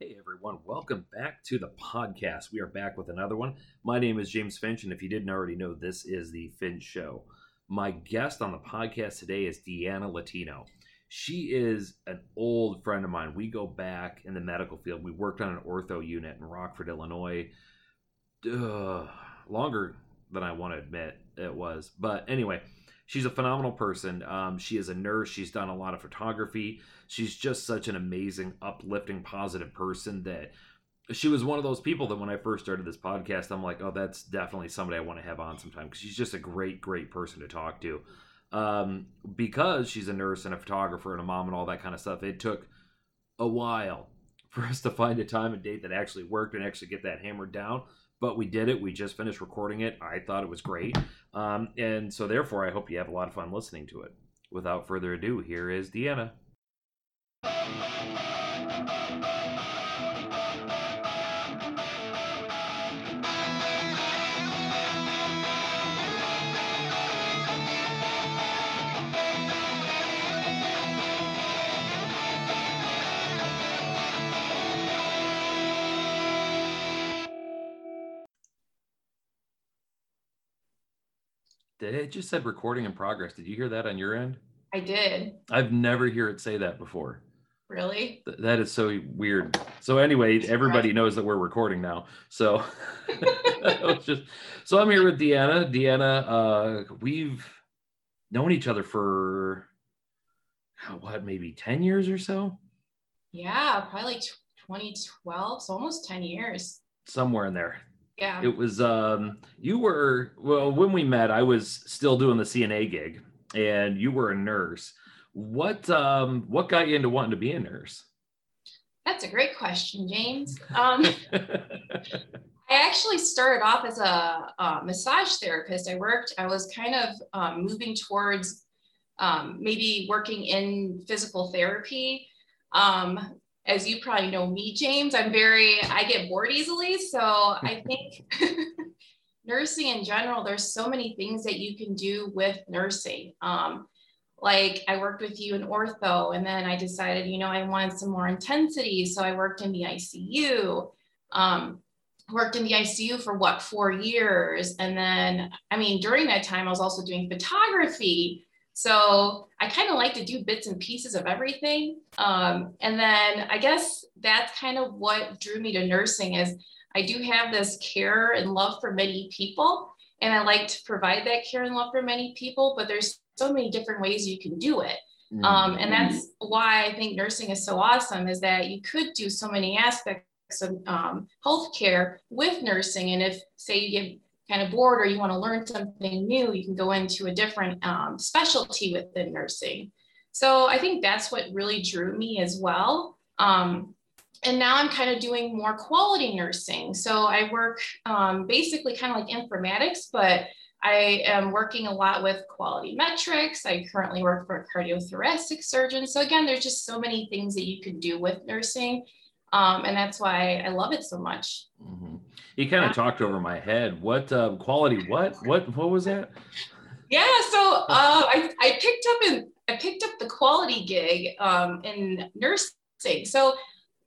Hey everyone, welcome back to the podcast. We are back with another one. My name is James Finch, and if you didn't already know, this is the Finch Show. My guest on the podcast today is Deanna Latino. She is an old friend of mine. We go back in the medical field. We worked on an ortho unit in Rockford, Illinois. Longer than I want to admit it was. But anyway, she's a phenomenal person. Um, she is a nurse. She's done a lot of photography. She's just such an amazing, uplifting, positive person that she was one of those people that when I first started this podcast, I'm like, oh, that's definitely somebody I want to have on sometime because she's just a great, great person to talk to. Um, because she's a nurse and a photographer and a mom and all that kind of stuff, it took a while for us to find a time and date that actually worked and actually get that hammered down but we did it. We just finished recording it. I thought it was great. Um, and so, therefore, I hope you have a lot of fun listening to it. Without further ado, here is Deanna. It just said recording in progress. Did you hear that on your end? I did. I've never hear it say that before. Really? Th- that is so weird. So anyway, everybody knows that we're recording now. So just so I'm here with Deanna. Deanna, uh, we've known each other for what, maybe 10 years or so? Yeah, probably like 2012, so almost 10 years. Somewhere in there. Yeah. It was um you were well when we met I was still doing the CNA gig and you were a nurse. What um what got you into wanting to be a nurse? That's a great question, James. Um I actually started off as a, a, massage therapist. I worked, I was kind of um, moving towards um, maybe working in physical therapy. Um, as you probably know me, James, I'm very, I get bored easily. So I think nursing in general, there's so many things that you can do with nursing. Um, like I worked with you in ortho, and then I decided, you know, I wanted some more intensity. So I worked in the ICU. Um, worked in the ICU for what, four years. And then, I mean, during that time, I was also doing photography. So I kind of like to do bits and pieces of everything. Um, and then I guess that's kind of what drew me to nursing is I do have this care and love for many people. And I like to provide that care and love for many people, but there's so many different ways you can do it. Mm-hmm. Um, and that's why I think nursing is so awesome is that you could do so many aspects of um, healthcare with nursing. And if, say, you get kind of bored or you want to learn something new, you can go into a different um, specialty within nursing. So I think that's what really drew me as well. Um, and now I'm kind of doing more quality nursing. So I work um, basically kind of like informatics, but I am working a lot with quality metrics. I currently work for a cardiothoracic surgeon. So again, there's just so many things that you can do with nursing. Um, and that's why I love it so much. Mm-hmm. You kind of yeah. talked over my head. What uh, quality? What what what was that? Yeah, so uh, I I picked up in I picked up the quality gig um, in nursing. So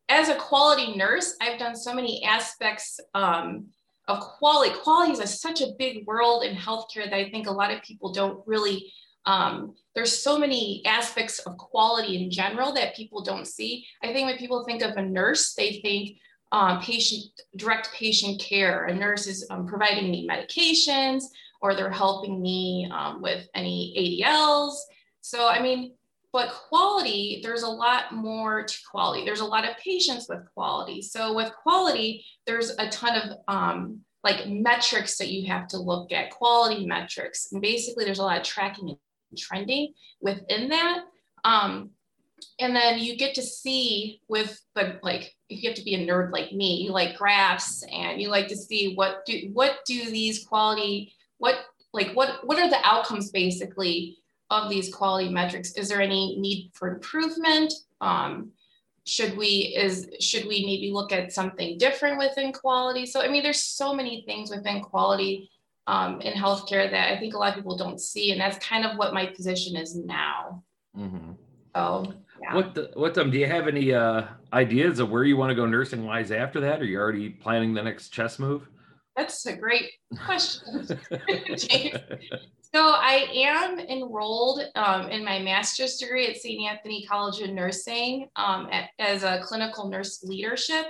as a quality nurse, I've done so many aspects um, of quality. Quality is a, such a big world in healthcare that I think a lot of people don't really um, there's so many aspects of quality in general that people don't see. I think when people think of a nurse, they think um, patient direct patient care. A nurse is um, providing me medications or they're helping me um, with any ADLs. So I mean, but quality, there's a lot more to quality. There's a lot of patients with quality. So with quality, there's a ton of um, like metrics that you have to look at, quality metrics. And basically, there's a lot of tracking trending within that. Um, and then you get to see with the like if you have to be a nerd like me you like graphs and you like to see what do what do these quality what like what what are the outcomes basically of these quality metrics? Is there any need for improvement? Um, should we is should we maybe look at something different within quality? So i mean there's so many things within quality um, in healthcare that I think a lot of people don't see. And that's kind of what my position is now. Mm-hmm. So, Yeah. What the, what um, do you have any uh, ideas of where you want to go nursing wise after that? Are you already planning the next chess move? That's a great question. so I am enrolled um, in my master's degree at St. Anthony College of Nursing um, at, as a clinical nurse leadership.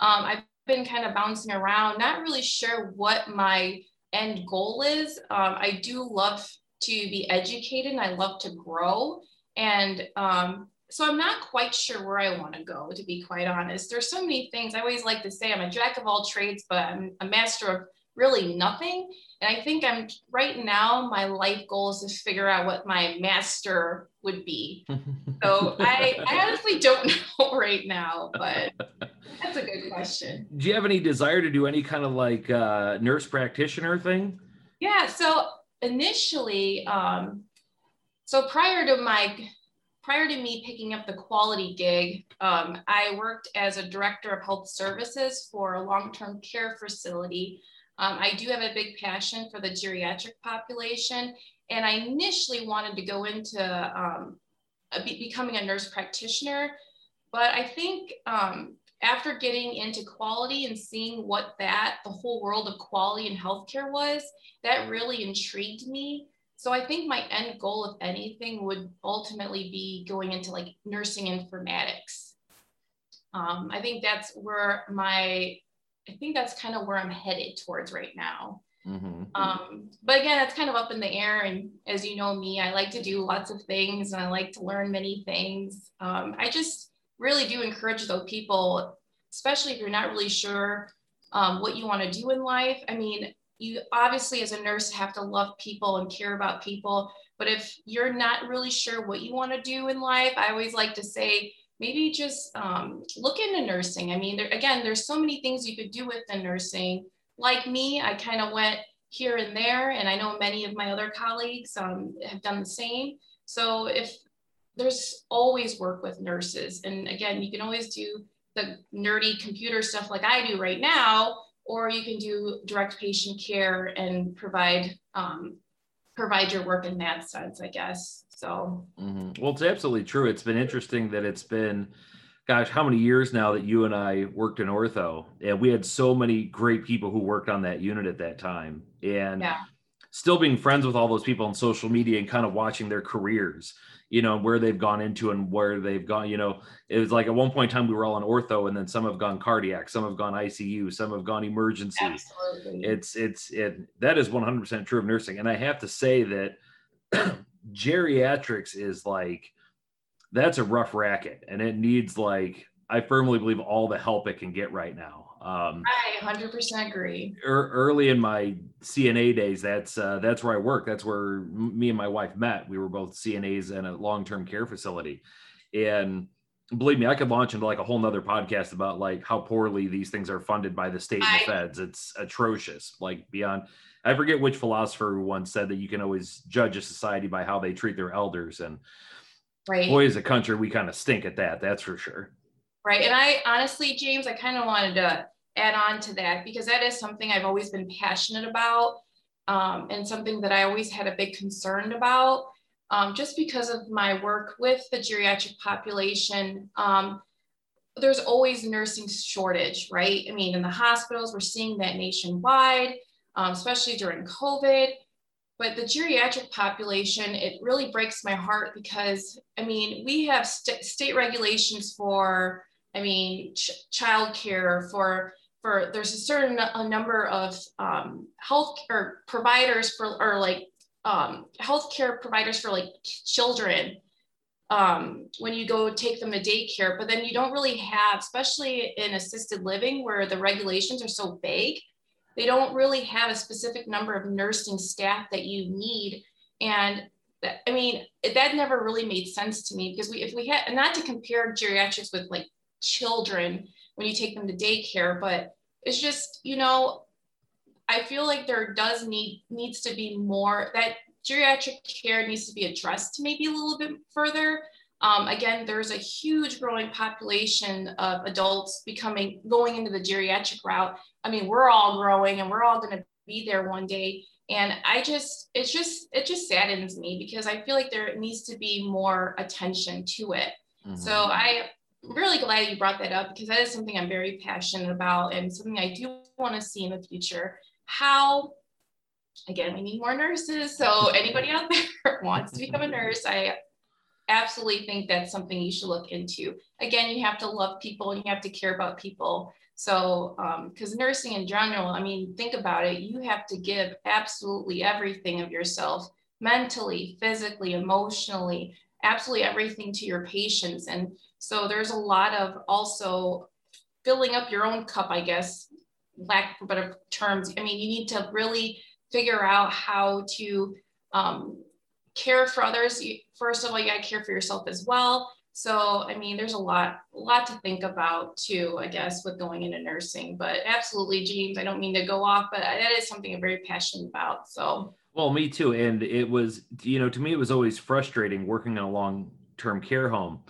Um, I've been kind of bouncing around, not really sure what my end goal is. Um, I do love to be educated and I love to grow. And um, so I'm not quite sure where I want to go, to be quite honest. There's so many things I always like to say I'm a jack of all trades, but I'm a master of really nothing. And I think I'm right now, my life goal is to figure out what my master would be. so I, I honestly don't know right now, but that's a good question. Do you have any desire to do any kind of like uh, nurse practitioner thing? Yeah. So initially, um, so prior to my prior to me picking up the quality gig, um, I worked as a director of health services for a long-term care facility. Um, I do have a big passion for the geriatric population, and I initially wanted to go into um, a, becoming a nurse practitioner, but I think um, after getting into quality and seeing what that, the whole world of quality and healthcare was, that really intrigued me. So I think my end goal, if anything, would ultimately be going into like nursing informatics. Um, I think that's where my, I think that's kind of where I'm headed towards right now. Mm-hmm. Um, but again, that's kind of up in the air. And as you know me, I like to do lots of things and I like to learn many things. Um, I just really do encourage those people, especially if you're not really sure um, what you want to do in life. I mean, you obviously as a nurse have to love people and care about people. But if you're not really sure what you want to do in life, I always like to say, maybe just um, look into nursing. I mean, there, again, there's so many things you could do with the nursing. Like me, I kind of went here and there, and I know many of my other colleagues um, have done the same. So if there's always work with nurses. And again, you can always do the nerdy computer stuff like I do right now, or you can do direct patient care and provide um, provide your work in that sense, I guess. So, mm-hmm. well, it's absolutely true. It's been interesting that it's been, gosh, how many years now that you and I worked in ortho, and we had so many great people who worked on that unit at that time, and yeah. still being friends with all those people on social media and kind of watching their careers you know, where they've gone into and where they've gone, you know, it was like at one point in time we were all on ortho and then some have gone cardiac, some have gone ICU, some have gone emergency. Absolutely. It's, it's, it, that is 100% true of nursing. And I have to say that geriatrics is like, that's a rough racket and it needs like, I firmly believe all the help it can get right now. Um, I 100% agree. Er, early in my CNA days, that's uh, that's where I work. That's where me and my wife met. We were both CNAs in a long-term care facility, and believe me, I could launch into like a whole nother podcast about like how poorly these things are funded by the state and the feds. It's atrocious, like beyond. I forget which philosopher once said that you can always judge a society by how they treat their elders, and right. boy, as a country, we kind of stink at that. That's for sure. Right, and I honestly, James, I kind of wanted to add on to that because that is something I've always been passionate about um, and something that I always had a big concern about. Um, just because of my work with the geriatric population, um, there's always nursing shortage, right? I mean, in the hospitals, we're seeing that nationwide, um, especially during COVID. But the geriatric population, it really breaks my heart because, I mean, we have st- state regulations for, I mean, ch- childcare, for for there's a certain a number of um, health or providers for or like um, healthcare providers for like children um, when you go take them to daycare, but then you don't really have, especially in assisted living where the regulations are so vague, they don't really have a specific number of nursing staff that you need. And that, I mean, that never really made sense to me because we, if we had, not to compare geriatrics with like children, when you take them to daycare, but it's just, you know, I feel like there does need needs to be more that geriatric care needs to be addressed maybe a little bit further. Um, again, there's a huge growing population of adults becoming going into the geriatric route. I mean, we're all growing and we're all going to be there one day. And I just, it's just, it just saddens me because I feel like there needs to be more attention to it. Mm-hmm. So I really glad you brought that up because that is something I'm very passionate about and something I do want to see in the future. How, again, we need more nurses. So anybody out there wants to become a nurse, I absolutely think that's something you should look into. Again, you have to love people and you have to care about people. So, because um, nursing in general, I mean, think about it, you have to give absolutely everything of yourself mentally, physically, emotionally, absolutely everything to your patients. And so there's a lot of also filling up your own cup, I guess, lack for better terms. I mean, you need to really figure out how to um, care for others. You, first of all, you got to care for yourself as well. So, I mean, there's a lot, a lot to think about too, I guess, with going into nursing. But absolutely, James, I don't mean to go off, but that is something I'm very passionate about. So, well, me too. And it was, you know, to me, it was always frustrating working in a long term care home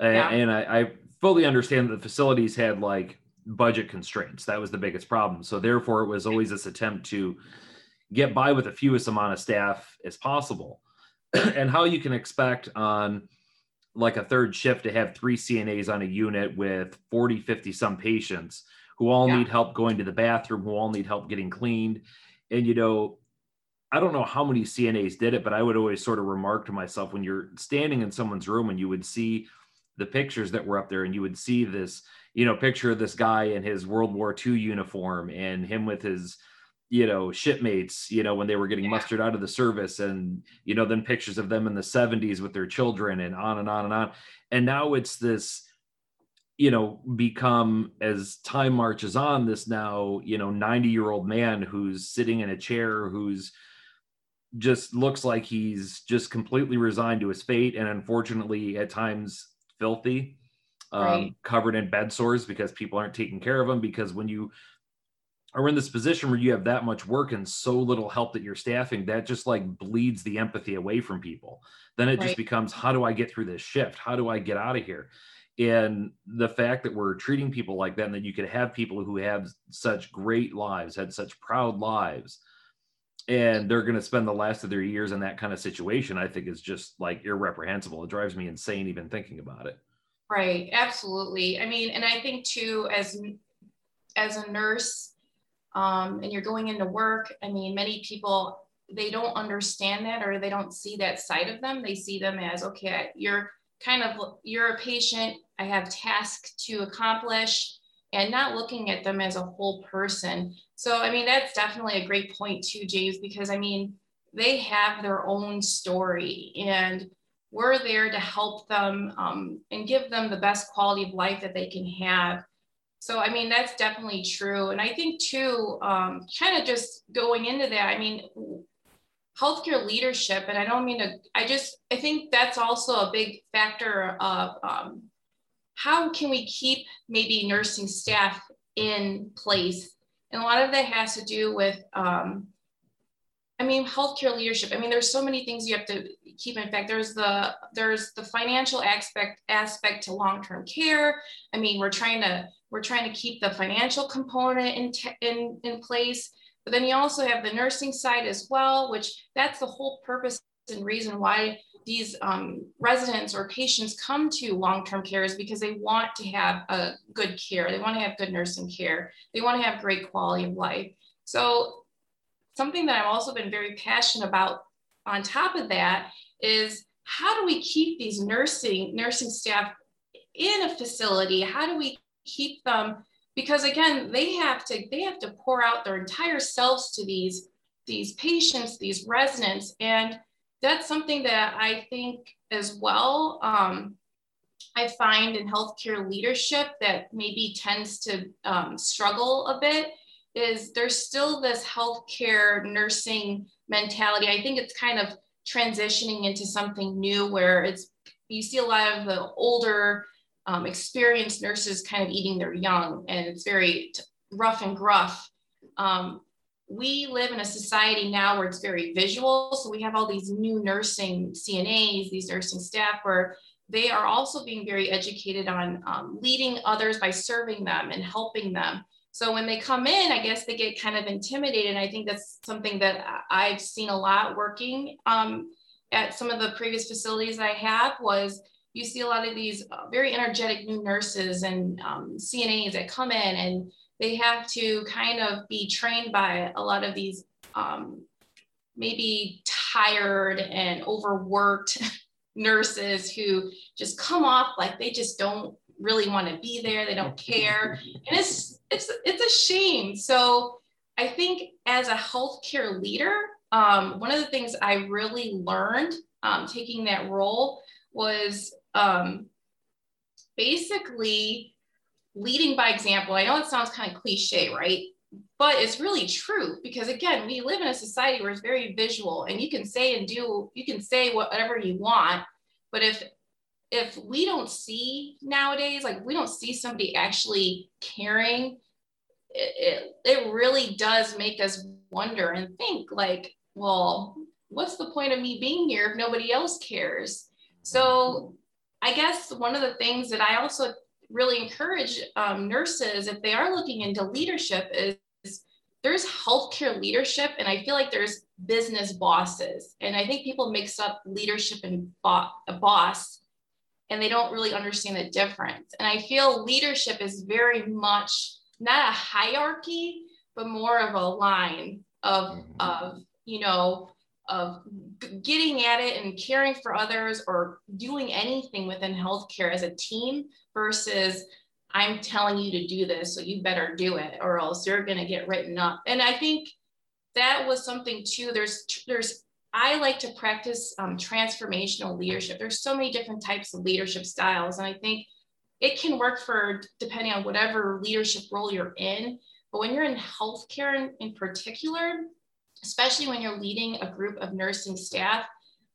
yeah. and I, I fully understand that the facilities had like budget constraints. That was the biggest problem. So therefore, it was always this attempt to get by with the fewest amount of staff as possible. and how you can expect on like a third shift to have three CNAs on a unit with 40, 50 some patients who all yeah. need help going to the bathroom, who all need help getting cleaned. And, you know, I don't know how many CNAs did it, but I would always sort of remark to myself when you're standing in someone's room and you would see the pictures that were up there and you would see this you know picture of this guy in his world war ii uniform and him with his you know shipmates you know when they were getting yeah. mustered out of the service and you know then pictures of them in the 70s with their children and on and on and on and now it's this you know become as time marches on this now you know 90 year old man who's sitting in a chair who's just looks like he's just completely resigned to his fate and unfortunately at times filthy, um, right. covered in bed sores because people aren't taking care of him Because when you are in this position where you have that much work and so little help that you're staffing, that just like bleeds the empathy away from people. Then it right. just becomes, how do I get through this shift? How do I get out of here? And the fact that we're treating people like that, and that you could have people who have such great lives, had such proud lives, and they're going to spend the last of their years in that kind of situation i think is just like irreprehensible it drives me insane even thinking about it right absolutely i mean and i think too as as a nurse um, and you're going into work i mean many people they don't understand that or they don't see that side of them they see them as okay you're kind of you're a patient i have tasks to accomplish and not looking at them as a whole person. So, I mean, that's definitely a great point too, James, because I mean, they have their own story and we're there to help them um, and give them the best quality of life that they can have. So, I mean, that's definitely true. And I think too, um, kind of just going into that, I mean, healthcare leadership, and I don't mean to, I just, I think that's also a big factor of um, how can we keep maybe nursing staff in place? And a lot of that has to do with, um, I mean, healthcare leadership. I mean, there's so many things you have to keep. In fact, there's the there's the financial aspect aspect to long-term care. I mean, we're trying to we're trying to keep the financial component in in in place. But then you also have the nursing side as well, which that's the whole purpose and reason why these um, residents or patients come to long-term care is because they want to have a good care. They want to have good nursing care. They want to have great quality of life. So something that I've also been very passionate about on top of that is how do we keep these nursing nursing staff in a facility? How do we keep them? Because again, they have to they have to pour out their entire selves to these these patients, these residents, and that's something that I think as well. Um, I find in healthcare leadership that maybe tends to um, struggle a bit is there's still this healthcare nursing mentality. I think it's kind of transitioning into something new where it's you see a lot of the older um, experienced nurses kind of eating their young and it's very t- rough and gruff. Um, we live in a society now where it's very visual. So we have all these new nursing CNAs, these nursing staff where they are also being very educated on um, leading others by serving them and helping them. So when they come in, I guess they get kind of intimidated. I think that's something that I've seen a lot working um, at some of the previous facilities I have was you see a lot of these uh, very energetic new nurses and um, CNAs that come in and they have to kind of be trained by a lot of these um, maybe tired and overworked nurses who just come off like they just don't really want to be there they don't care. And it's it's it's a shame. So i think as a healthcare leader um, one of the things i really learned um, taking that role was um, basically leading by example. I know it sounds kind of cliche right? But it's really true because again we live in a society where it's very visual and you can say and do you can say whatever you want. But if if we don't see nowadays like we don't see somebody actually caring it, it, it really does make us wonder and think like well what's the point of me being here if nobody else cares? So i guess one of the things that i also really encourage um, nurses if they are looking into leadership is there's healthcare leadership and i feel like there's business bosses. And i think people mix up leadership and bo- a boss and they don't really understand the difference and i feel leadership is very much not a hierarchy but more of a line of mm-hmm. of you know of getting at it and caring for others or doing anything within healthcare as a team versus I'm telling you to do this, so you better do it, or else you're going to get written up. And I think that was something too. There's, there's, I like to practice um, transformational leadership. There's so many different types of leadership styles, and I think it can work for depending on whatever leadership role you're in. But when you're in healthcare in, in particular, especially when you're leading a group of nursing staff,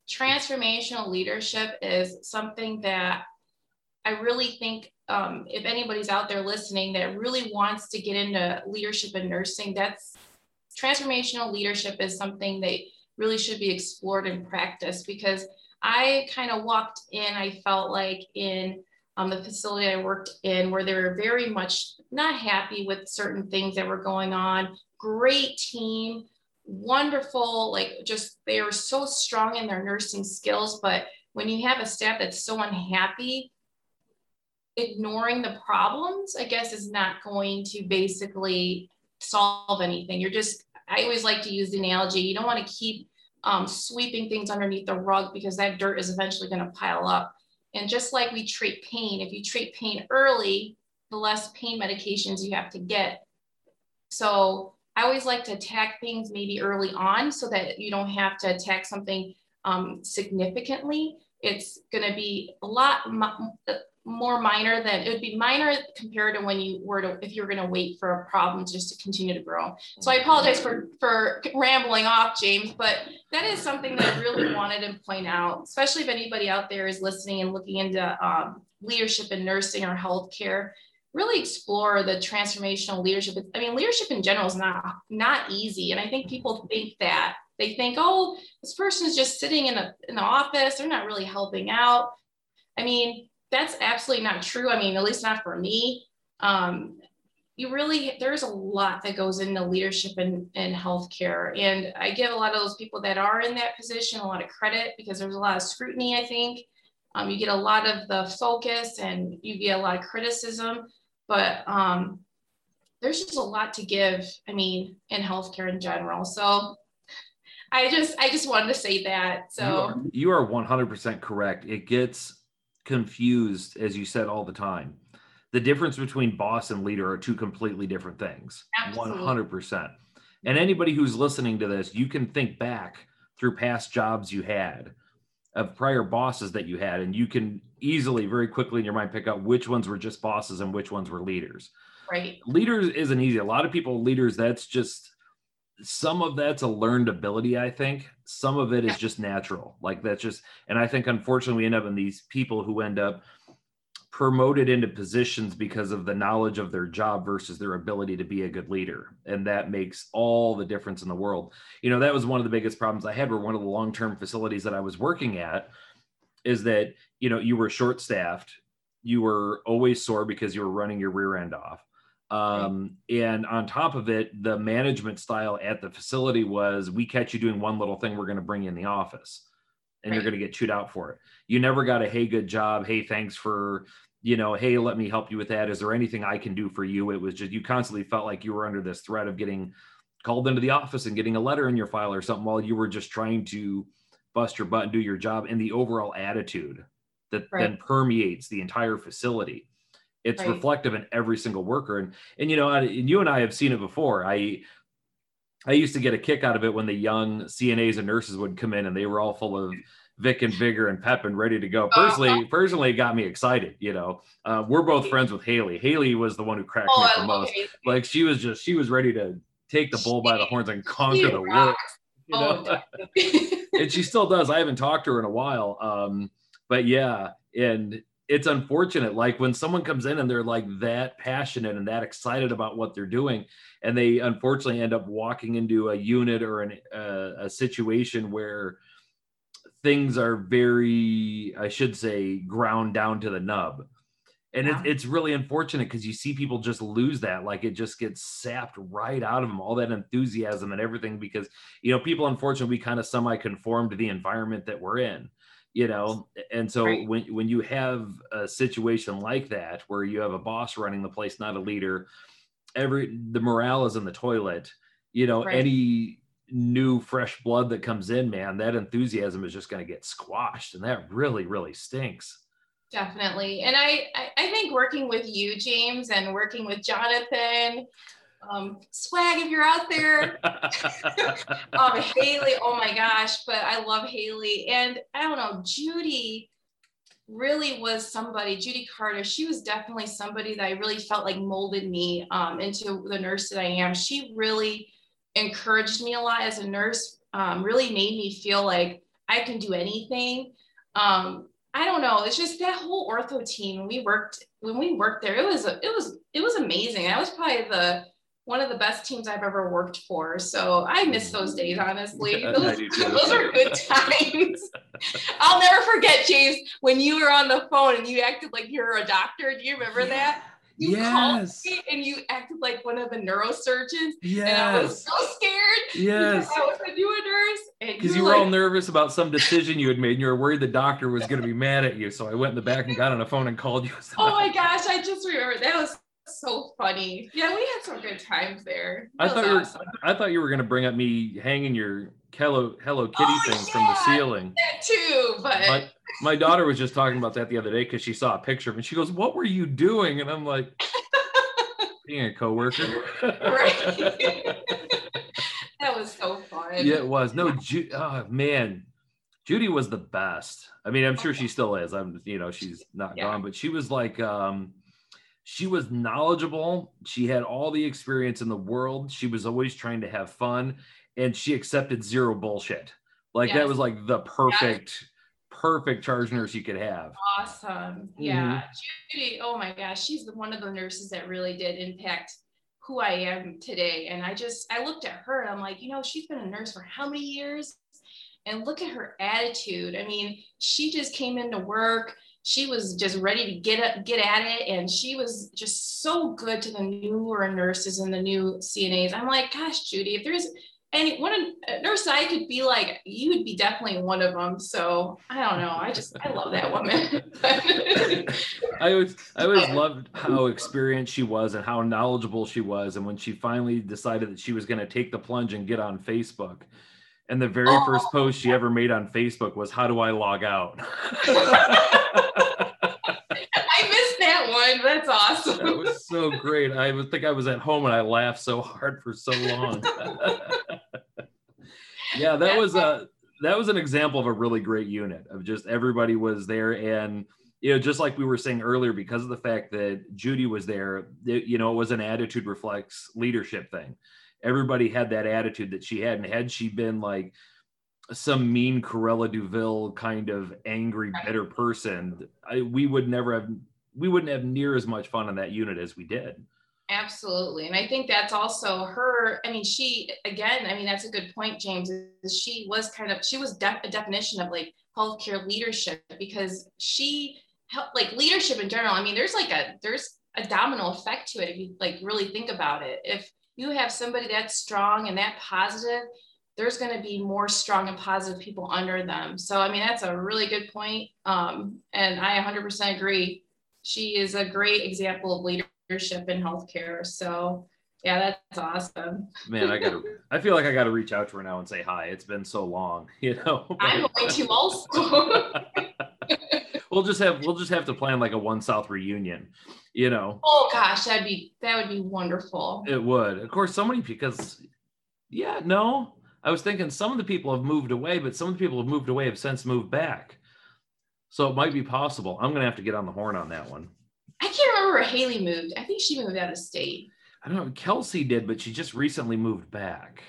transformational leadership is something that I really think um, if anybody's out there listening that really wants to get into leadership and nursing, that's transformational leadership is something that really should be explored and practiced because I kind of walked in, I felt like in um, the facility I worked in where they were very much not happy with certain things that were going on. Great team, wonderful, like just they were so strong in their nursing skills. But when you have a staff that's so unhappy, ignoring the problems, I guess, is not going to basically solve anything. You're just, I always like to use the analogy you don't want to keep um, sweeping things underneath the rug because that dirt is eventually going to pile up. And just like we treat pain, if you treat pain early, the less pain medications you have to get. So I always like to attack things maybe early on so that you don't have to attack something um, significantly. It's going to be a lot more minor than it would be minor compared to when you were to if you were going to wait for a problem just to continue to grow. So i apologize for for rambling off james but that is something that i really wanted to point out especially if anybody out there is listening and looking into um, leadership in nursing or healthcare really explore the transformational leadership. I mean leadership in general is not not easy and i think people think that. They think oh this person is just sitting in a in the office. They're not really helping out. I mean that's absolutely not true. I mean, at least not for me. Um, you really, there's a lot that goes into leadership in, in healthcare. And I give a lot of those people that are in that position a lot of credit because there's a lot of scrutiny, I think. Um, you get a lot of the focus and you get a lot of criticism, but um, there's just a lot to give, I mean, in healthcare in general. So I just, I just wanted to say that. So you are, you are 100% correct. It gets confused, as you said all the time. The difference between boss and leader are two completely different things. Absolutely. 100%. And anybody who's listening to this, you can think back through past jobs you had of prior bosses that you had, and you can easily, very quickly in your mind, pick out which ones were just bosses and which ones were leaders. Right. Leaders isn't easy. A lot of people, leaders, that's just some of that's a learned ability, I think. Some of it is just natural. Like that's just, and I think unfortunately we end up in these people who end up promoted into positions because of the knowledge of their job versus their ability to be a good leader. And that makes all the difference in the world. You know, that was one of the biggest problems I had were one of the long-term facilities that I was working at is that, you know, you were short staffed, you were always sore because you were running your rear end off um, and on top of it, the management style at the facility was we catch you doing one little thing, we're going to bring you in the office. and right. you're going to get chewed out for it. You never got a hey, good job. Hey, thanks for, you know, hey, let me help you with that. Is there anything I can do for you? It was just you constantly felt like you were under this threat of getting called into the office and getting a letter in your file or something while you were just trying to bust your butt and do your job and the overall attitude that right. then permeates the entire facility it's right. reflective in every single worker and and you know and you and i have seen it before i i used to get a kick out of it when the young cnas and nurses would come in and they were all full of Vic and vigor and pep and ready to go. Uh-huh. Personally, personally, it got me excited. You know, uh, we're both friends with Haley. Haley was the one who cracked oh, me the most. Haley. Like she was just she was ready to take the bull by the horns and conquer the world. You know? Oh, and she still does. I haven't talked to her in a while. Um, but yeah, and it's unfortunate. Like when someone comes in and they're like that passionate and that excited about what they're doing, and they unfortunately end up walking into a unit or an, uh, a situation where things are very, I should say, ground down to the nub and yeah. it, it's really unfortunate because you see people just lose that like it just gets sapped right out of them all that enthusiasm and everything because you know people unfortunately we kind of semi conform to the environment that we're in you know and so right. when when you have a situation like that where you have a boss running the place not a leader every the morale is in the toilet you know right. any new fresh blood that comes in man that enthusiasm is just going to get squashed and that really really stinks Definitely. And I, I think working with you, James, and working with Jonathan, um, swag if you're out there. um, Haley, oh my gosh, but I love Haley. And I don't know, Judy really was somebody, Judy Carter, she was definitely somebody that I really felt like molded me um, into the nurse that I am. She really encouraged me a lot as a nurse, um, really made me feel like I can do anything. Um, I don't know. It's just that whole ortho team. We worked when we worked there. It was it was it was amazing. That was probably the one of the best teams I've ever worked for. So I miss mm. those days, honestly. Those, those are good times. I'll never forget, James, when you were on the phone and you acted like you're a doctor. Do you remember that? you yes. called me and you acted like one of the neurosurgeons. Yes. And I was so scared. Yes. I was a new nurse. Because you were like, all nervous about some decision you had made and you were worried the doctor was going to be mad at you. So I went in the back and got on the phone and called you. oh my gosh. I just remember that was so funny. Yeah, we had some good times there. That I thought awesome. you were, I thought you were going to bring up me hanging your Hello Hello Kitty oh, thing yeah, from the ceiling. That too, but my, my daughter was just talking about that the other day because she saw a picture of and she goes, "What were you doing?" And I'm like, "Being a coworker." right. that was so fun. Yeah, it was. No, Ju- oh, man, Judy was the best. I mean, I'm sure she still is. I'm, you know, she's not yeah. gone, but she was like, um, she was knowledgeable. She had all the experience in the world. She was always trying to have fun and she accepted zero bullshit. Like yes. that was like the perfect, yes. perfect charge nurse you could have. Awesome. Yeah. Mm-hmm. Judy, oh my gosh, she's the, one of the nurses that really did impact who I am today. And I just, I looked at her and I'm like, you know, she's been a nurse for how many years? And look at her attitude. I mean, she just came into work she was just ready to get up, get at it, and she was just so good to the newer nurses and the new CNAs. I'm like, gosh, Judy, if there's any one nurse I could be like, you would be definitely one of them. So I don't know. I just I love that woman. I always I always loved how experienced she was and how knowledgeable she was. And when she finally decided that she was going to take the plunge and get on Facebook, and the very oh. first post she ever made on Facebook was, "How do I log out?" I missed that one. That's awesome. That was so great. I would think I was at home and I laughed so hard for so long. yeah, that was a that was an example of a really great unit of just everybody was there and you know just like we were saying earlier because of the fact that Judy was there it, you know it was an attitude reflects leadership thing everybody had that attitude that she had and had she been like some mean Cruella de Vil kind of angry bitter person I, we would never have we wouldn't have near as much fun on that unit as we did. Absolutely. And I think that's also her. I mean, she, again, I mean, that's a good point, James. She was kind of, she was def- a definition of like healthcare leadership because she helped, like leadership in general. I mean, there's like a, there's a domino effect to it if you like really think about it. If you have somebody that's strong and that positive, there's going to be more strong and positive people under them. So, I mean, that's a really good point. Um, and I 100% agree. She is a great example of leadership in healthcare. So, yeah, that's awesome. Man, I gotta. I feel like I gotta reach out to her now and say hi. It's been so long, you know. I'm going to also. we'll just have we'll just have to plan like a one South reunion, you know. Oh gosh, that'd be that would be wonderful. It would, of course. So many because, yeah, no. I was thinking some of the people have moved away, but some of the people have moved away have since moved back. So it might be possible. I'm gonna have to get on the horn on that one. I can't remember where Haley moved. I think she moved out of state. I don't know. Kelsey did, but she just recently moved back.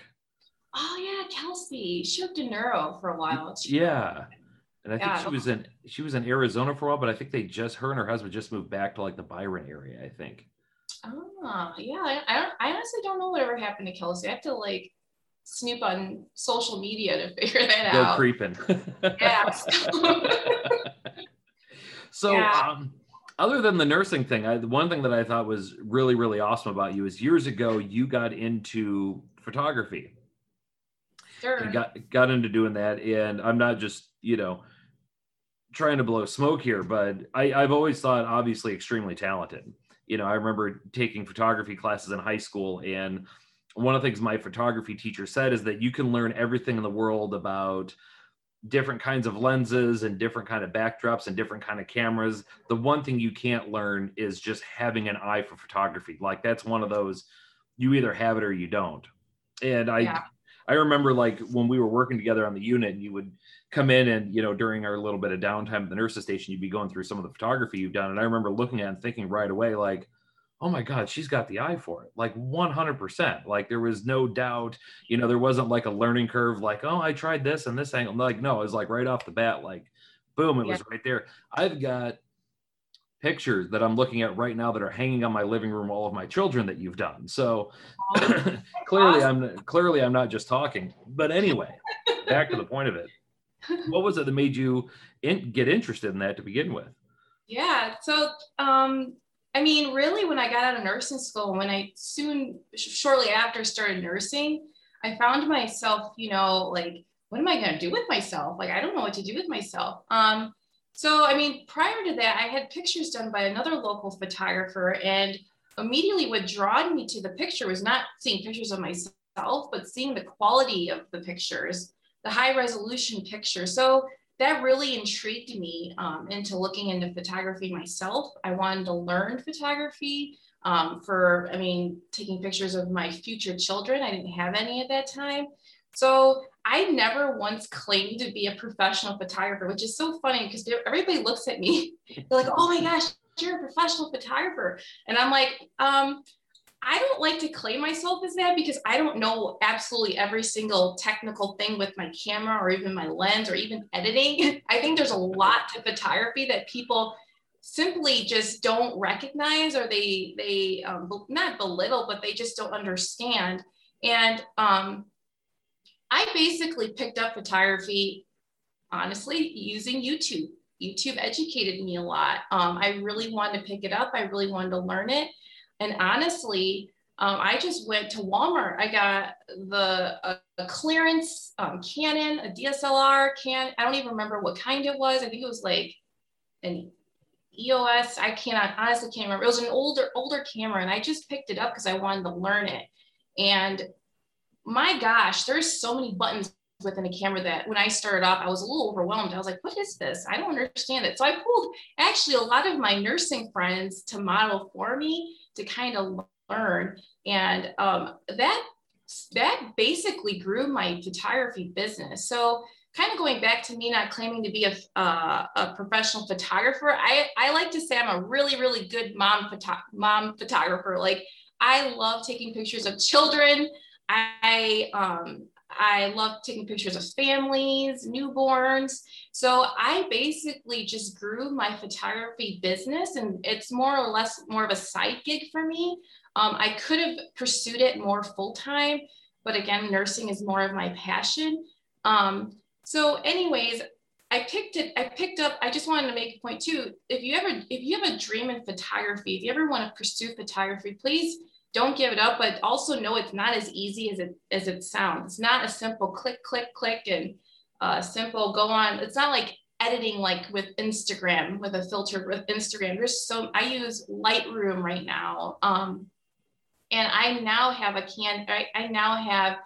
Oh yeah, Kelsey. She worked in neuro for a while. She yeah. And I think yeah. she was in she was in Arizona for a while, but I think they just her and her husband just moved back to like the Byron area, I think. Oh yeah. I, I, I honestly don't know whatever happened to Kelsey. I have to like snoop on social media to figure that Go out. Go creeping. yeah. so yeah. um other than the nursing thing, I, one thing that I thought was really, really awesome about you is years ago you got into photography. Sure. And got got into doing that, and I'm not just you know trying to blow smoke here, but I, I've always thought obviously extremely talented. You know, I remember taking photography classes in high school, and one of the things my photography teacher said is that you can learn everything in the world about different kinds of lenses and different kind of backdrops and different kind of cameras the one thing you can't learn is just having an eye for photography like that's one of those you either have it or you don't and i yeah. i remember like when we were working together on the unit and you would come in and you know during our little bit of downtime at the nurses station you'd be going through some of the photography you've done. And i remember looking at and thinking right away like oh my god she's got the eye for it. Like 100% like there was no doubt you know there wasn't like a learning curve like oh i tried this and this angle. Like no it was like right off the bat like boom it yeah. was right there. I've got pictures that i'm looking at right now that are hanging on my living room all of my children that you've done. So oh, clearly awesome. i'm clearly i'm not just talking. But anyway back to the point of it what was it that made you in, get interested in that to begin with yeah so um I mean, really, when I got out of nursing school, when I soon, shortly after started nursing, I found myself, you know, like, what am I going to do with myself? Like, I don't know what to do with myself. Um, so, I mean, prior to that, I had pictures done by another local photographer, and immediately what drawed me to the picture was not seeing pictures of myself, but seeing the quality of the pictures, the high resolution picture. So that really intrigued me um, into looking into photography myself. I wanted to learn photography um, for, I mean, taking pictures of my future children. I didn't have any at that time. So I never once claimed to be a professional photographer, which is so funny because everybody looks at me, they're like, oh my gosh, you're a professional photographer. And I'm like, um, I don't like to claim myself as that because I don't know absolutely every single technical thing with my camera or even my lens or even editing. I think there's a lot to photography that people simply just don't recognize or they they um, not belittle but they just don't understand. And um, i basically picked up photography honestly using youtube. Youtube educated me a lot. Um, i really wanted to pick it up. I really wanted to learn it and honestly, um, I just went to Walmart. I got the a, clearance um, Canon, a DSLR can. I don't even remember what kind it was. I think it was like an EOS. I cannot honestly can't remember. It was an older older camera, and I just picked it up because I wanted to learn it. And my gosh, there's so many buttons within a camera that when I started off, I was a little overwhelmed. I was like, what is this? I don't understand it. So I pulled actually a lot of my nursing friends to model for me to kind of learn. And um, that that basically grew my photography business. So kind of going back to me not claiming to be a, a professional photographer, I, I like to say I'm a really, really good mom, photo- mom photographer. Like I love taking pictures of children. I, um, I love taking pictures of families, newborns. So I basically just grew my photography business, and it's more or less more of a side gig for me. Um, I could have pursued it more full time, but again, nursing is more of my passion. Um, so, anyways, I picked it. I picked up. I just wanted to make a point too. If you ever, if you have a dream in photography, if you ever want to pursue photography, please don't give it up, but also know it's not as easy as it as it sounds. It's not a simple click, click, click, and uh, simple go on. It's not like editing like with Instagram with a filter with Instagram. There's so I use Lightroom right now, um, and I now have a can. I, I now have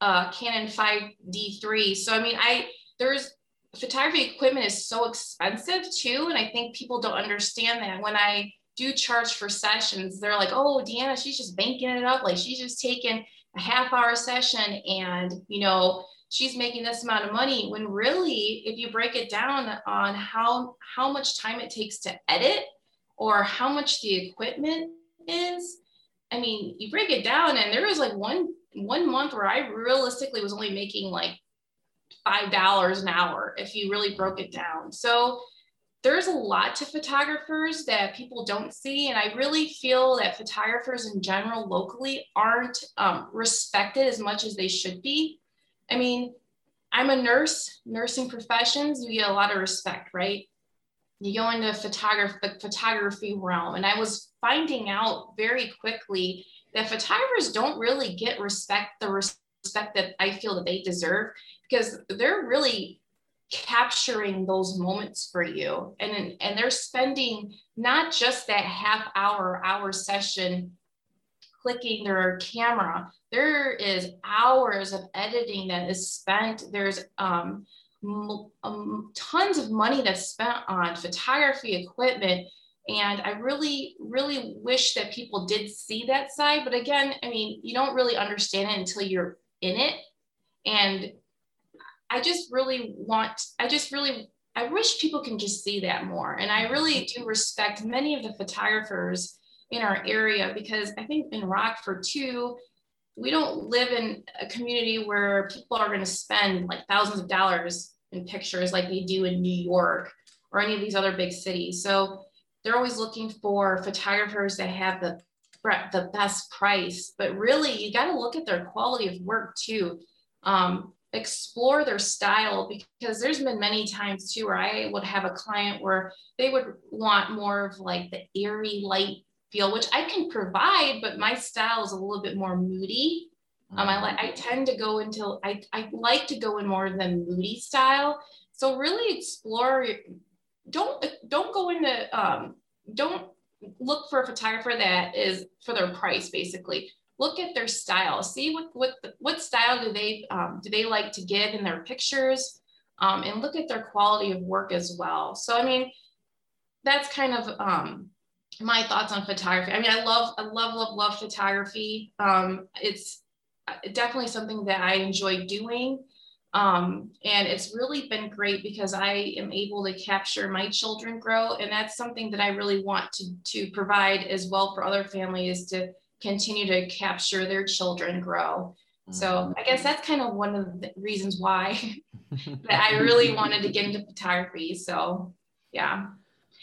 a Canon 5D3. So I mean, I there's photography equipment is so expensive too, and I think people don't understand that when I do charge for sessions, they're like, oh, Deanna, she's just banking it up. Like she's just taking a half hour session and, you know, she's making this amount of money when really, if you break it down on how, how much time it takes to edit or how much the equipment is, I mean, you break it down and there was like one, one month where I realistically was only making like $5 an hour if you really broke it down. So there's a lot to photographers that people don't see. And I really feel that photographers in general locally aren't um, respected as much as they should be. I mean, I'm a nurse, nursing professions, you get a lot of respect, right? You go into photography, the photography realm. And I was finding out very quickly that photographers don't really get respect, the respect that I feel that they deserve because they're really capturing those moments for you. And and they're spending not just that half hour hour session clicking their camera. There is hours of editing that is spent. There's um, um, tons of money that's spent on photography equipment. And i really really wish that people did see that side. But again i mean you don't really understand it until you're in it. And I just really want, I just really, I wish people can just see that more. And I really do respect many of the photographers in our area because I think in Rockford too, we don't live in a community where people are going to spend like thousands of dollars in pictures like they do in New York or any of these other big cities. So they're always looking for photographers that have the the best price, but really you got to look at their quality of work too. Um, explore their style because there's been many times too where I would have a client where they would want more of like the airy light feel, which I can provide, but my style is a little bit more moody. Um, I like I mm. tend to go into I, I like to go in more of the moody style. So really explore. Don't don't go into um, don't look for a photographer that is for their price basically look at their style, see what what what style do they um, do they like to give in their pictures, um, and look at their quality of work as well. So I mean, that's kind of um, my thoughts on photography. I mean, I love I love love love photography. Um, it's uh, definitely something that I enjoy doing. Um, and it's really been great because I am able to capture my children grow. And that's something that I really want to, to provide as well for other families to continue to capture their children grow. So. I guess that's kind of one of the reasons why that I really wanted to get into photography. So yeah.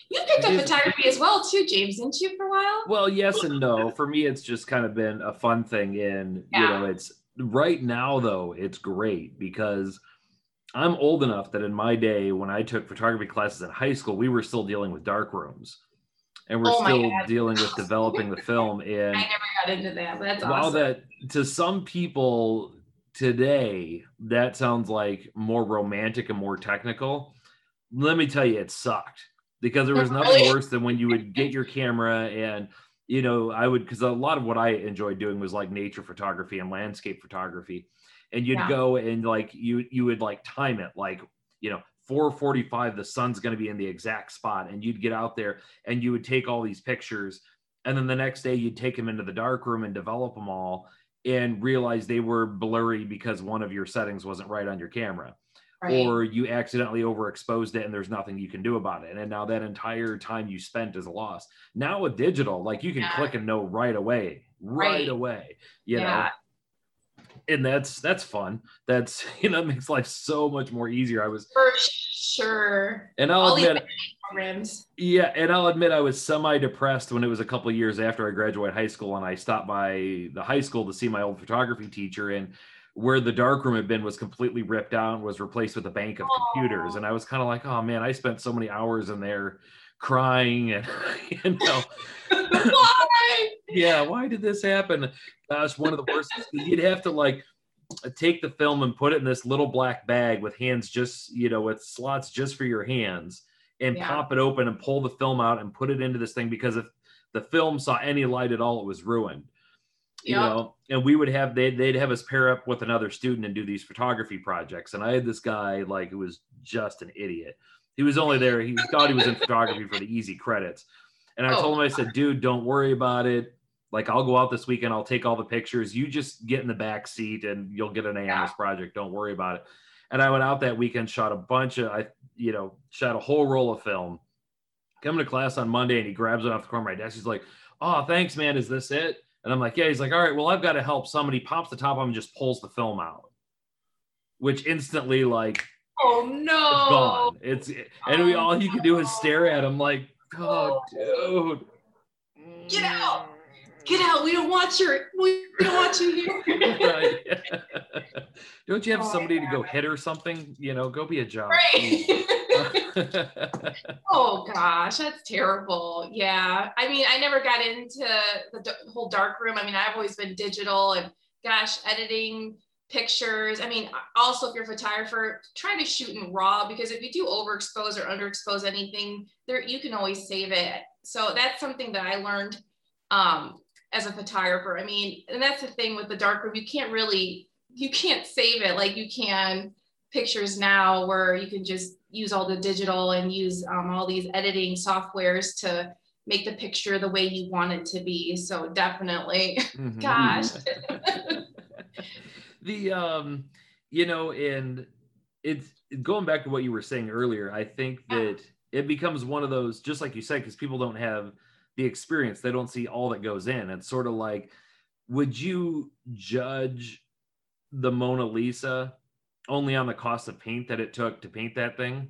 You picked up photography as well too, James, didn't you for a while? Well, yes and no. For me, it's just kind of been a fun thing. And yeah. you know, it's right now though, it's great because I'm old enough that in my day, when I took photography classes in high school, we were still dealing with dark rooms and we're oh still dealing with developing the film. And I never got into that, that's while awesome. that to some people today that sounds like more romantic and more technical. Let me tell you, it sucked because there was nothing worse than when you would get your camera and you know I would because a lot of what I enjoyed doing was like nature photography and landscape photography, and you'd yeah. go and like you you would like time it like you know 445 the sun's going to be in the exact spot and you'd get out there and you would take all these pictures and then the next day you'd take them into the dark room and develop them all and realize they were blurry because one of your settings wasn't right on your camera right. or you accidentally overexposed it and there's nothing you can do about it and now that entire time you spent is lost now with digital like you can yeah. click and know right away right, right. away you yeah. know and that's that's fun. That's you know makes life so much more easier. I was for sure, and I'll, I'll admit, programs. Yeah, and I'll admit I was semi depressed when it was a couple years after I graduated high school, and I stopped by the high school to see my old photography teacher, and where the dark room had been was completely ripped out, was replaced with a bank of oh. computers, and I was kind of like, oh man, I spent so many hours in there crying and you know why yeah, why did this happen? Gosh, one of the worst. You'd have to like take the film and put it in this little black bag with hands just, you know, with slots just for your hands and yeah. pop it open and pull the film out and put it into this thing because if the film saw any light at all, it was ruined. You know, and we would have they'd they'd have us pair up with another student and do these photography projects. And I had this guy like who was just an idiot. He was only there, he thought he was in photography for the easy credits. And I oh. told him, I said, dude, don't worry about it. Like I'll go out this weekend, I'll take all the pictures. You just get in the back seat and you'll get an A on this project. Don't worry about it. And I went out that weekend, shot a bunch of I, you know, shot a whole roll of film. Coming to class on Monday and he grabs it off the corner of my desk. He's like, Oh, thanks, man. Is this it? And I'm like, Yeah. He's like, All right, well, I've got to help somebody pops the top of him and just pulls the film out. Which instantly like Oh no. gone. It's and we oh, all you can do is stare at him like, oh dude. Get out get out. We don't want your, we don't want you here. right. Don't you have oh, somebody to go hit or something? You know, go be a job. Right. oh gosh, that's terrible. Yeah. I mean, I never got into the whole dark room. I mean, I've always been digital and gosh, editing pictures. I mean, also if you're a photographer, try to shoot in raw because if you do overexpose or underexpose anything, there you can always save it. So that's something that I learned um, as a photographer. I mean, and that's the thing with the darkroom, you can't really, you can't save it like you can pictures now where you can just use all the digital and use um, all these editing softwares to make the picture the way you want it to be. So definitely, mm-hmm. gosh. the, um, you know, and it's going back to what you were saying earlier, I think that yeah. it becomes one of those, just like you said, because people don't have the experience. They don't see all that goes in. It's sort of like, would you judge the Mona Lisa only on the cost of paint that it took to paint that thing?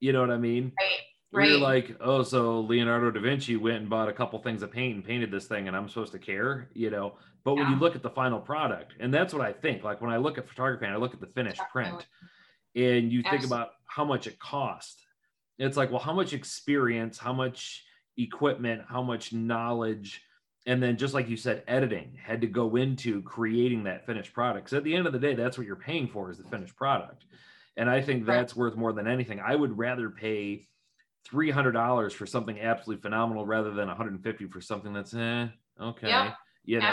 You know what I mean? Right. Right. You're like, oh, so Leonardo da Vinci went and bought a couple things of paint and painted this thing, and I'm supposed to care, you know. But yeah. when you look at the final product, and that's what I think. Like when I look at photography, and I look at the finished print, and you Absolutely. think about how much it cost. It's like, well, how much experience, how much equipment, how much knowledge, and then just like you said, editing had to go into creating that finished product. Because at the end of the day, that's what you're paying for is the finished product. And I think that's worth more than anything. I would rather pay three hundred dollars for something absolutely phenomenal rather than 150 for something that's eh, okay. Yeah, you know.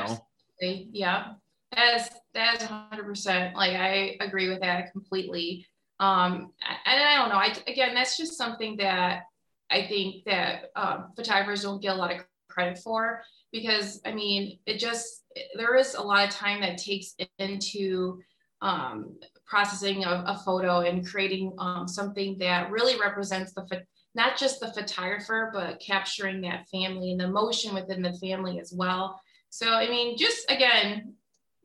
Absolutely. Yeah. That's that's 100 percent like I agree with that completely. Um and I don't know. I again that's just something that I think that um, photographers don't get a lot of credit for because I mean, it just, there is a lot of time that takes into um, processing a, a, photo and creating um, something that really represents the, not just the photographer, but capturing that family and the emotion within the family as well. So, I mean, just again,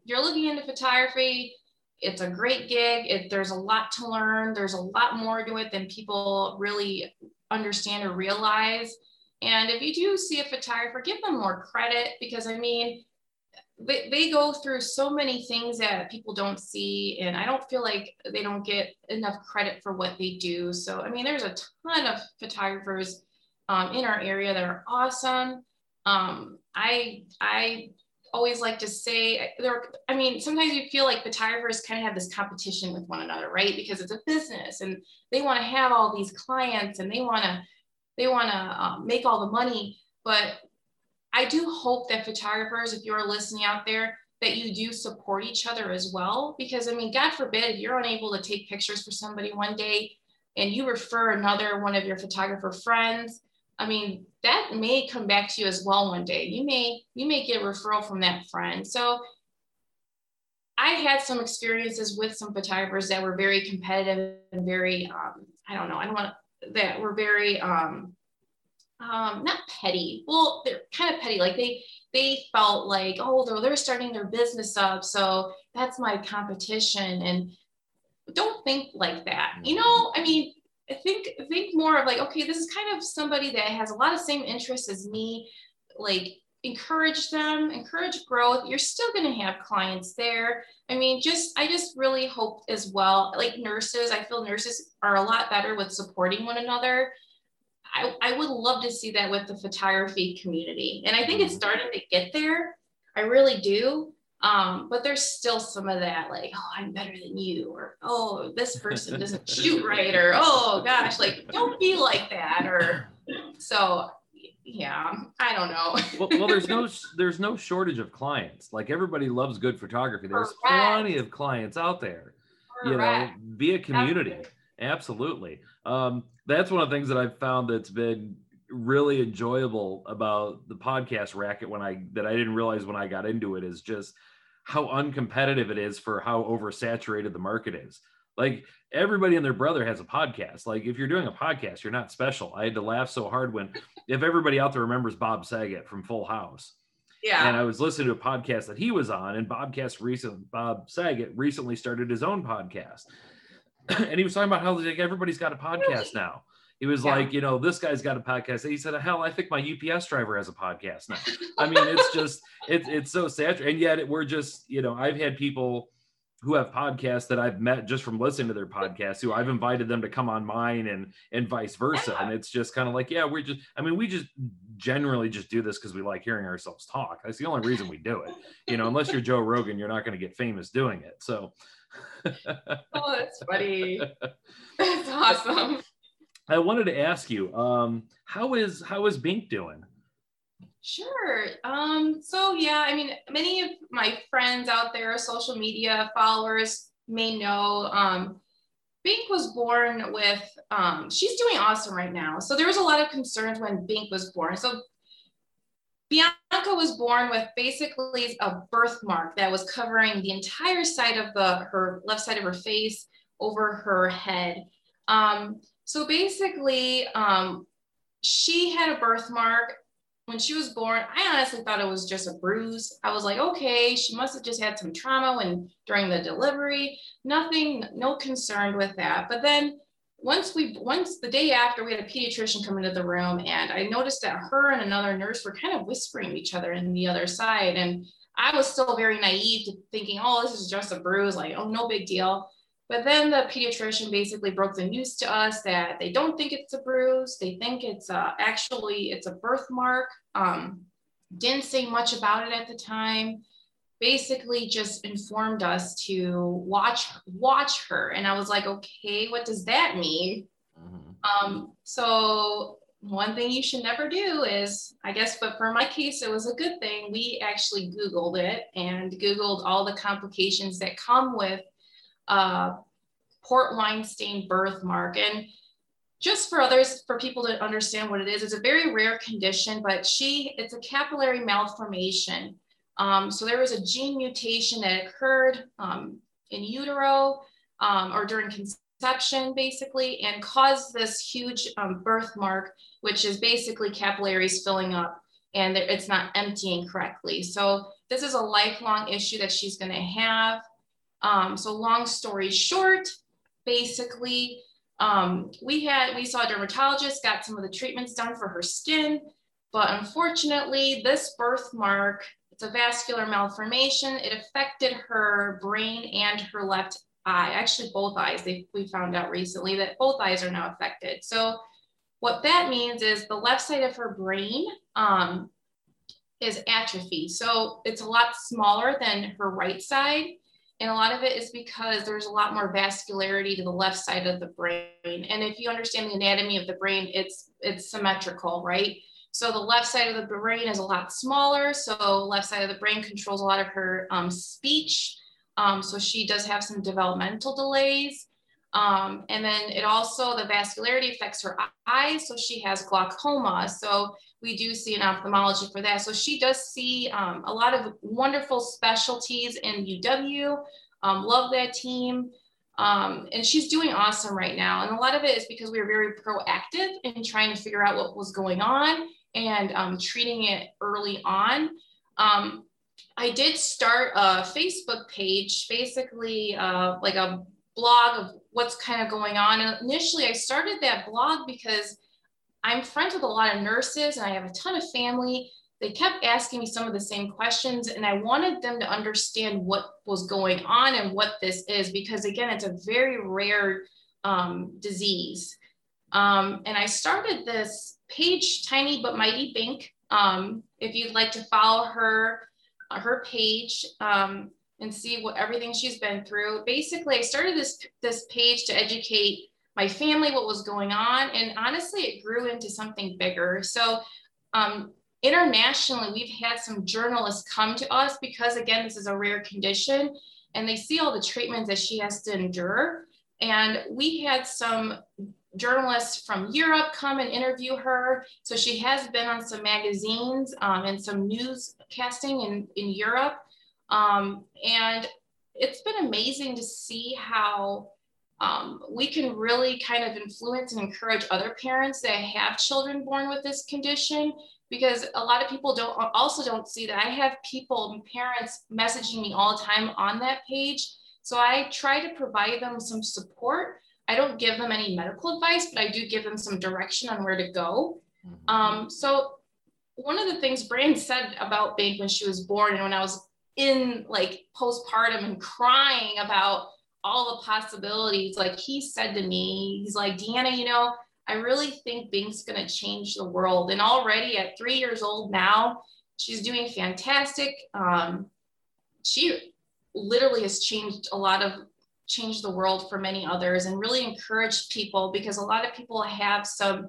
you're looking into photography, it's a great gig. It, there's a lot to learn. There's a lot more to it than people really understand or realize. And if you do see a photographer, give them more credit because I mean, they, they go through so many things that people don't see. And I don't feel like they don't get enough credit for what they do. So, I mean, there's a ton of photographers um, in our area that are awesome. Um, I, I always like to say there i mean sometimes you feel like photographers kind of have this competition with one another right? Because it's a business and they want to have all these clients and they want to they want to um, make all the money. But i do hope that photographers if you're listening out there that you do support each other as well. Because i mean god forbid you're unable to take pictures for somebody one day and you refer another one of your photographer friends I mean, that may come back to you as well one day. You may you may get a referral from that friend. So I had some experiences with some photographers that were very competitive and very um, I don't know, I don't want that were very um, um, not petty. Well, they're kind of petty. Like they they felt like, oh, they're, they're starting their business up, so that's my competition. And don't think like that. You know, I mean, think think more of like, okay, this is kind of somebody that has a lot of same interests as me. Like encourage them, encourage growth. You're still going to have clients there. I mean, just I just really hope as well. Like nurses, I feel nurses are a lot better with supporting one another. I, I would love to see that with the photography community. And I think it's mm-hmm. starting to get there. I really do. Um, but there's still some of that, like, oh, I'm better than you, or oh, this person doesn't shoot right, or oh gosh, like, don't be like that. Or so yeah, I don't know. well, well, there's no there's no shortage of clients. Like everybody loves good photography. There's Correct. plenty of clients out there. Correct. You know, be a community. Absolutely. Um, that's one of the things that I've found that's been really enjoyable about the podcast racket when I that I didn't realize when I got into it is just how uncompetitive it is for how oversaturated the market is. Like everybody and their brother has a podcast. Like if you're doing a podcast, you're not special. I had to laugh so hard when if everybody out there remembers Bob Saget from Full House. Yeah. And I was listening to a podcast that he was on, and Bobcast recent Bob Saget recently started his own podcast. and he was talking about how like everybody's got a podcast now. He was yeah. like, you know, this guy's got a podcast. And he said, hell, I think my UPS driver has a podcast now. I mean, it's just, it's it's so saturated. And yet we're just, you know, I've had people who have podcasts that I've met just from listening to their podcasts who I've invited them to come on mine and and vice versa. Yeah. And it's just kind of like, yeah, we're just I mean, we just generally just do this because we like hearing ourselves talk. That's the only reason we do it. You know, unless you're Joe Rogan, you're not going to get famous doing it. So Oh, that's funny. That's awesome. I wanted to ask you, um, how is how is Bink doing? Sure. Um, so yeah, I mean, many of my friends out there, social media followers may know um, Bink was born with, um, she's doing awesome right now. So there was a lot of concerns when Bink was born. So Bianca was born with basically a birthmark that was covering the entire side of the her left side of her face over her head. Um, so basically, um, she had a birthmark when she was born, I honestly thought it was just a bruise. I was like, okay, she must have just had some trauma when during the delivery. Nothing, no concern with that. But then once we once the day after we had a pediatrician come into the room and I noticed that her and another nurse were kind of whispering each other in the other side. And I was still very naive to thinking, oh, this is just a bruise, like, oh, no big deal. But then the pediatrician basically broke the news to us that they don't think it's a bruise. They think it's uh, actually it's a birthmark. Um, didn't say much about it at the time. Basically, just informed us to watch watch her, and I was like, okay, what does that mean? Mm-hmm. Um, so one thing you should never do is, I guess, but for my case, it was a good thing. We actually Googled it and Googled all the complications that come with uh, port wine stain birthmark. And just for others, for people to understand what it is, it's a very rare condition, but she, it's a capillary malformation. Um, so there was a gene mutation that occurred um, in utero um, or during conception, basically, and caused this huge um, birthmark, which is basically capillaries filling up and it's not emptying correctly. So this is a lifelong issue that she's going to have. Um, so long story short, basically, um, we had we saw a dermatologist, got some of the treatments done for her skin, but unfortunately, this birthmark, it's a vascular malformation. It affected her brain and her left eye, actually both eyes. They, we found out recently that both eyes are now affected. So what that means is the left side of her brain um, is atrophy. So it's a lot smaller than her right side. And a lot of it is because there's a lot more vascularity to the left side of the brain. And if you understand the anatomy of the brain, it's it's symmetrical, right? So the left side of the brain is a lot smaller. So left side of the brain controls a lot of her um, speech. Um, so she does have some developmental delays. Um, and then it also, the vascularity affects her eyes. So she has glaucoma. So we do see an ophthalmologist for that. So she does see um, a lot of wonderful specialties in UW. Um, love that team. Um, and she's doing awesome right now. And a lot of it is because we were very proactive in trying to figure out what was going on and um, treating it early on. Um, I did start a Facebook page, basically uh, like a blog of what's kind of going on. And initially, I started that blog because I'm friends with a lot of nurses and I have a ton of family. They kept asking me some of the same questions, and I wanted them to understand what was going on and what this is because, again, it's a very rare um, disease. Um, and I started this page, Tiny but Mighty Bink. Um, if you'd like to follow her, uh, her page um, and see what everything she's been through. Basically, I started this this page to educate my family what was going on, and honestly, it grew into something bigger. So. Um, internationally, we've had some journalists come to us because, again, this is a rare condition and they see all the treatments that she has to endure. And we had some journalists from Europe come and interview her. So she has been on some magazines um, and some newscasting in, in Europe. Um, and it's been amazing to see how um, we can really kind of influence and encourage other parents that have children born with this condition because a lot of people don't also don't see that I have people, parents messaging me all the time on that page. So I try to provide them some support I don't give them any medical advice, but I do give them some direction on where to go. Mm-hmm. Um, so one of the things Brand said about Bink when she was born and when I was in like postpartum and crying about all the possibilities, like he said to me, he's like, Deanna, you know, I really think Bink's going to change the world. And already at three years old now, she's doing fantastic. Um, she literally has changed a lot of changed the world for many others and really encouraged people because a lot of people have some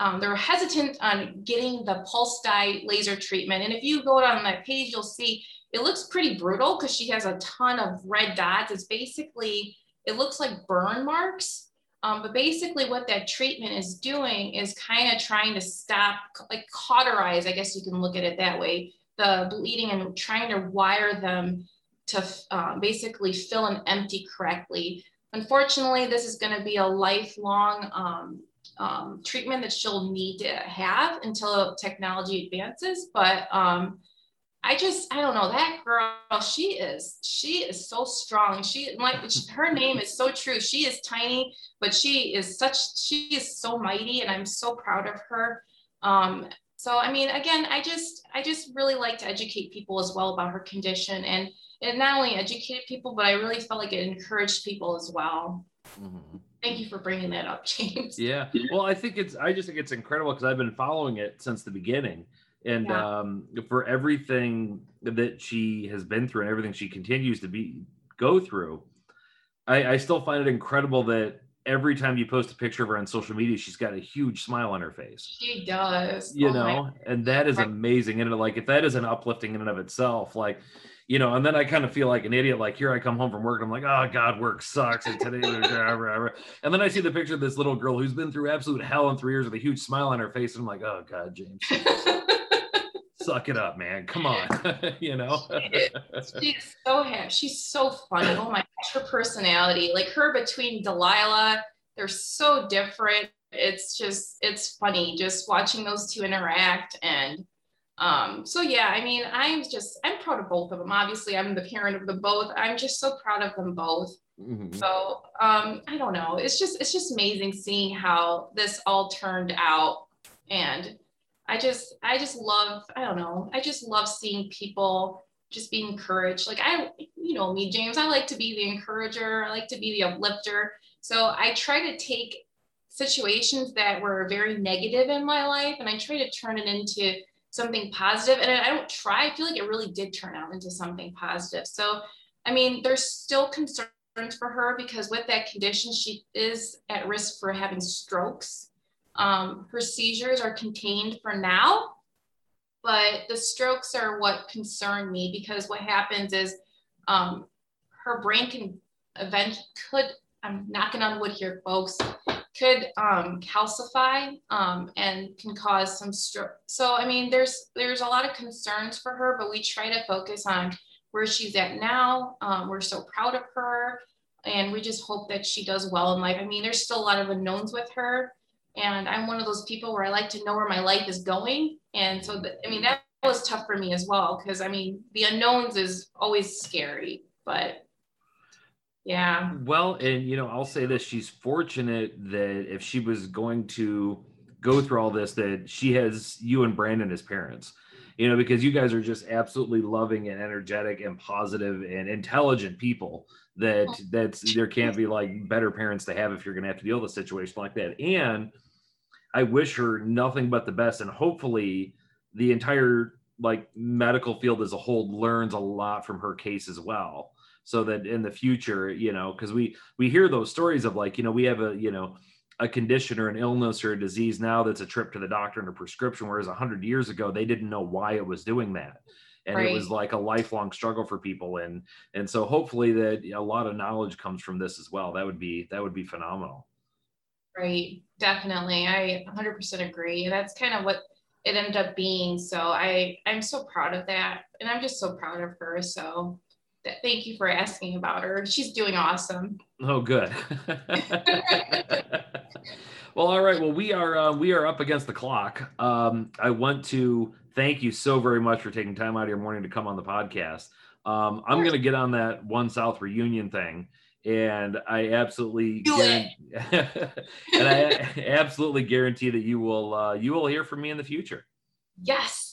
um, they're hesitant on getting the pulse dye laser treatment and if you go on that page you'll see it looks pretty brutal because she has a ton of red dots it's basically it looks like burn marks um, but basically what that treatment is doing is kind of trying to stop like cauterize i guess you can look at it that way the bleeding and trying to wire them to uh, basically fill and empty correctly. Unfortunately, this is going to be a lifelong um, um, treatment that she'll need to have until technology advances. But um, I just, I don't know, that girl, she is, she is so strong. She, like, her name is so true. She is tiny, but she is such, she is so mighty, and I'm so proud of her. Um, so, I mean, again, I just, I just really like to educate people as well about her condition and it not only educated people, but I really felt like it encouraged people as well. Mm-hmm. Thank you for bringing that up, James. Yeah. Well, I think it's, I just think it's incredible because I've been following it since the beginning. And yeah. um, for everything that she has been through and everything she continues to be go through, I, I still find it incredible that every time you post a picture of her on social media, she's got a huge smile on her face. She does. You oh know, and that is amazing. And like, if that isn't uplifting in and of itself, like, you know, and then I kind of feel like an idiot. Like here I come home from work and I'm like, oh God, work sucks. And today, and then I see the picture of this little girl who's been through absolute hell in three years with a huge smile on her face. And I'm like, oh God, James. Suck it up, man. Come on. you know? she's so happy. She's so funny. Oh my gosh, her personality. Like her between Delilah, they're so different. It's just, it's funny just watching those two interact and um, so yeah, I mean, I'm just I'm proud of both of them. Obviously, I'm the parent of them both. I'm just so proud of them both. Mm-hmm. So um, I don't know. It's just it's just amazing seeing how this all turned out, and I just I just love I don't know. I just love seeing people just be encouraged. Like I, you know me, James. I like to be the encourager. I like to be the uplifter. So I try to take situations that were very negative in my life, and I try to turn it into something positive and I don't try, I feel like it really did turn out into something positive. So, I mean, there's still concerns for her because with that condition, she is at risk for having strokes. Um, her seizures are contained for now, but the strokes are what concern me because what happens is um, her brain can event could, I'm knocking on wood here, folks, could um, calcify um, and can cause some stroke. So I mean, there's there's a lot of concerns for her, but we try to focus on where she's at now. Um, we're so proud of her, and we just hope that she does well in life. I mean, there's still a lot of unknowns with her, and I'm one of those people where I like to know where my life is going, and so the, I mean that was tough for me as well because I mean the unknowns is always scary, but yeah. Well, and you know, I'll say this: she's fortunate that if she was going to go through all this, that she has you and Brandon as parents. You know, because you guys are just absolutely loving and energetic and positive and intelligent people. That oh. that's there can't be like better parents to have if you're going to have to deal with a situation like that. And I wish her nothing but the best, and hopefully the entire like medical field as a whole learns a lot from her case as well so that in the future you know because we we hear those stories of like you know we have a you know a condition or an illness or a disease now that's a trip to the doctor and a prescription whereas 100 years ago they didn't know why it was doing that. And right. it was like a lifelong struggle for people. And and so hopefully that a lot of knowledge comes from this as well. That would be that would be phenomenal. Right. Definitely. I 100% agree. And that's kind of what it ended up being. So i i'm so proud of that. And i'm just so proud of her. So thank you for asking about her. She's doing awesome. Oh good. Well all right. Well we are uh, we are up against the clock. Um, i want to thank you so very much for taking time out of your morning to come on the podcast. Um, i'm going to get on that one south reunion thing and i absolutely guarantee, and i absolutely guarantee that you will uh, you will hear from me in the future. Yes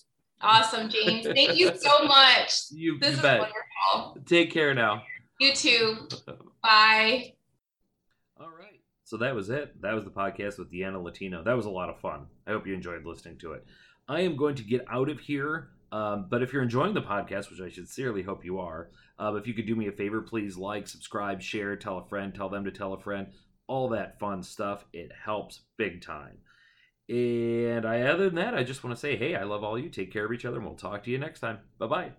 Awesome, James. Thank you so much. You, this you is bet. wonderful. Take care now. You too. Bye. All right. So that was it. That was the podcast with Deanna Latino. That was a lot of fun. I hope you enjoyed listening to it. I am going to get out of here. Um, but if you're enjoying the podcast, which I sincerely hope you are, uh, if you could do me a favor, please like, subscribe, share, tell a friend, tell them to tell a friend, all that fun stuff. It helps big time. And I, other than that, I just want to say, hey, I love all you. Take care of each other, and we'll talk to you next time. Bye bye.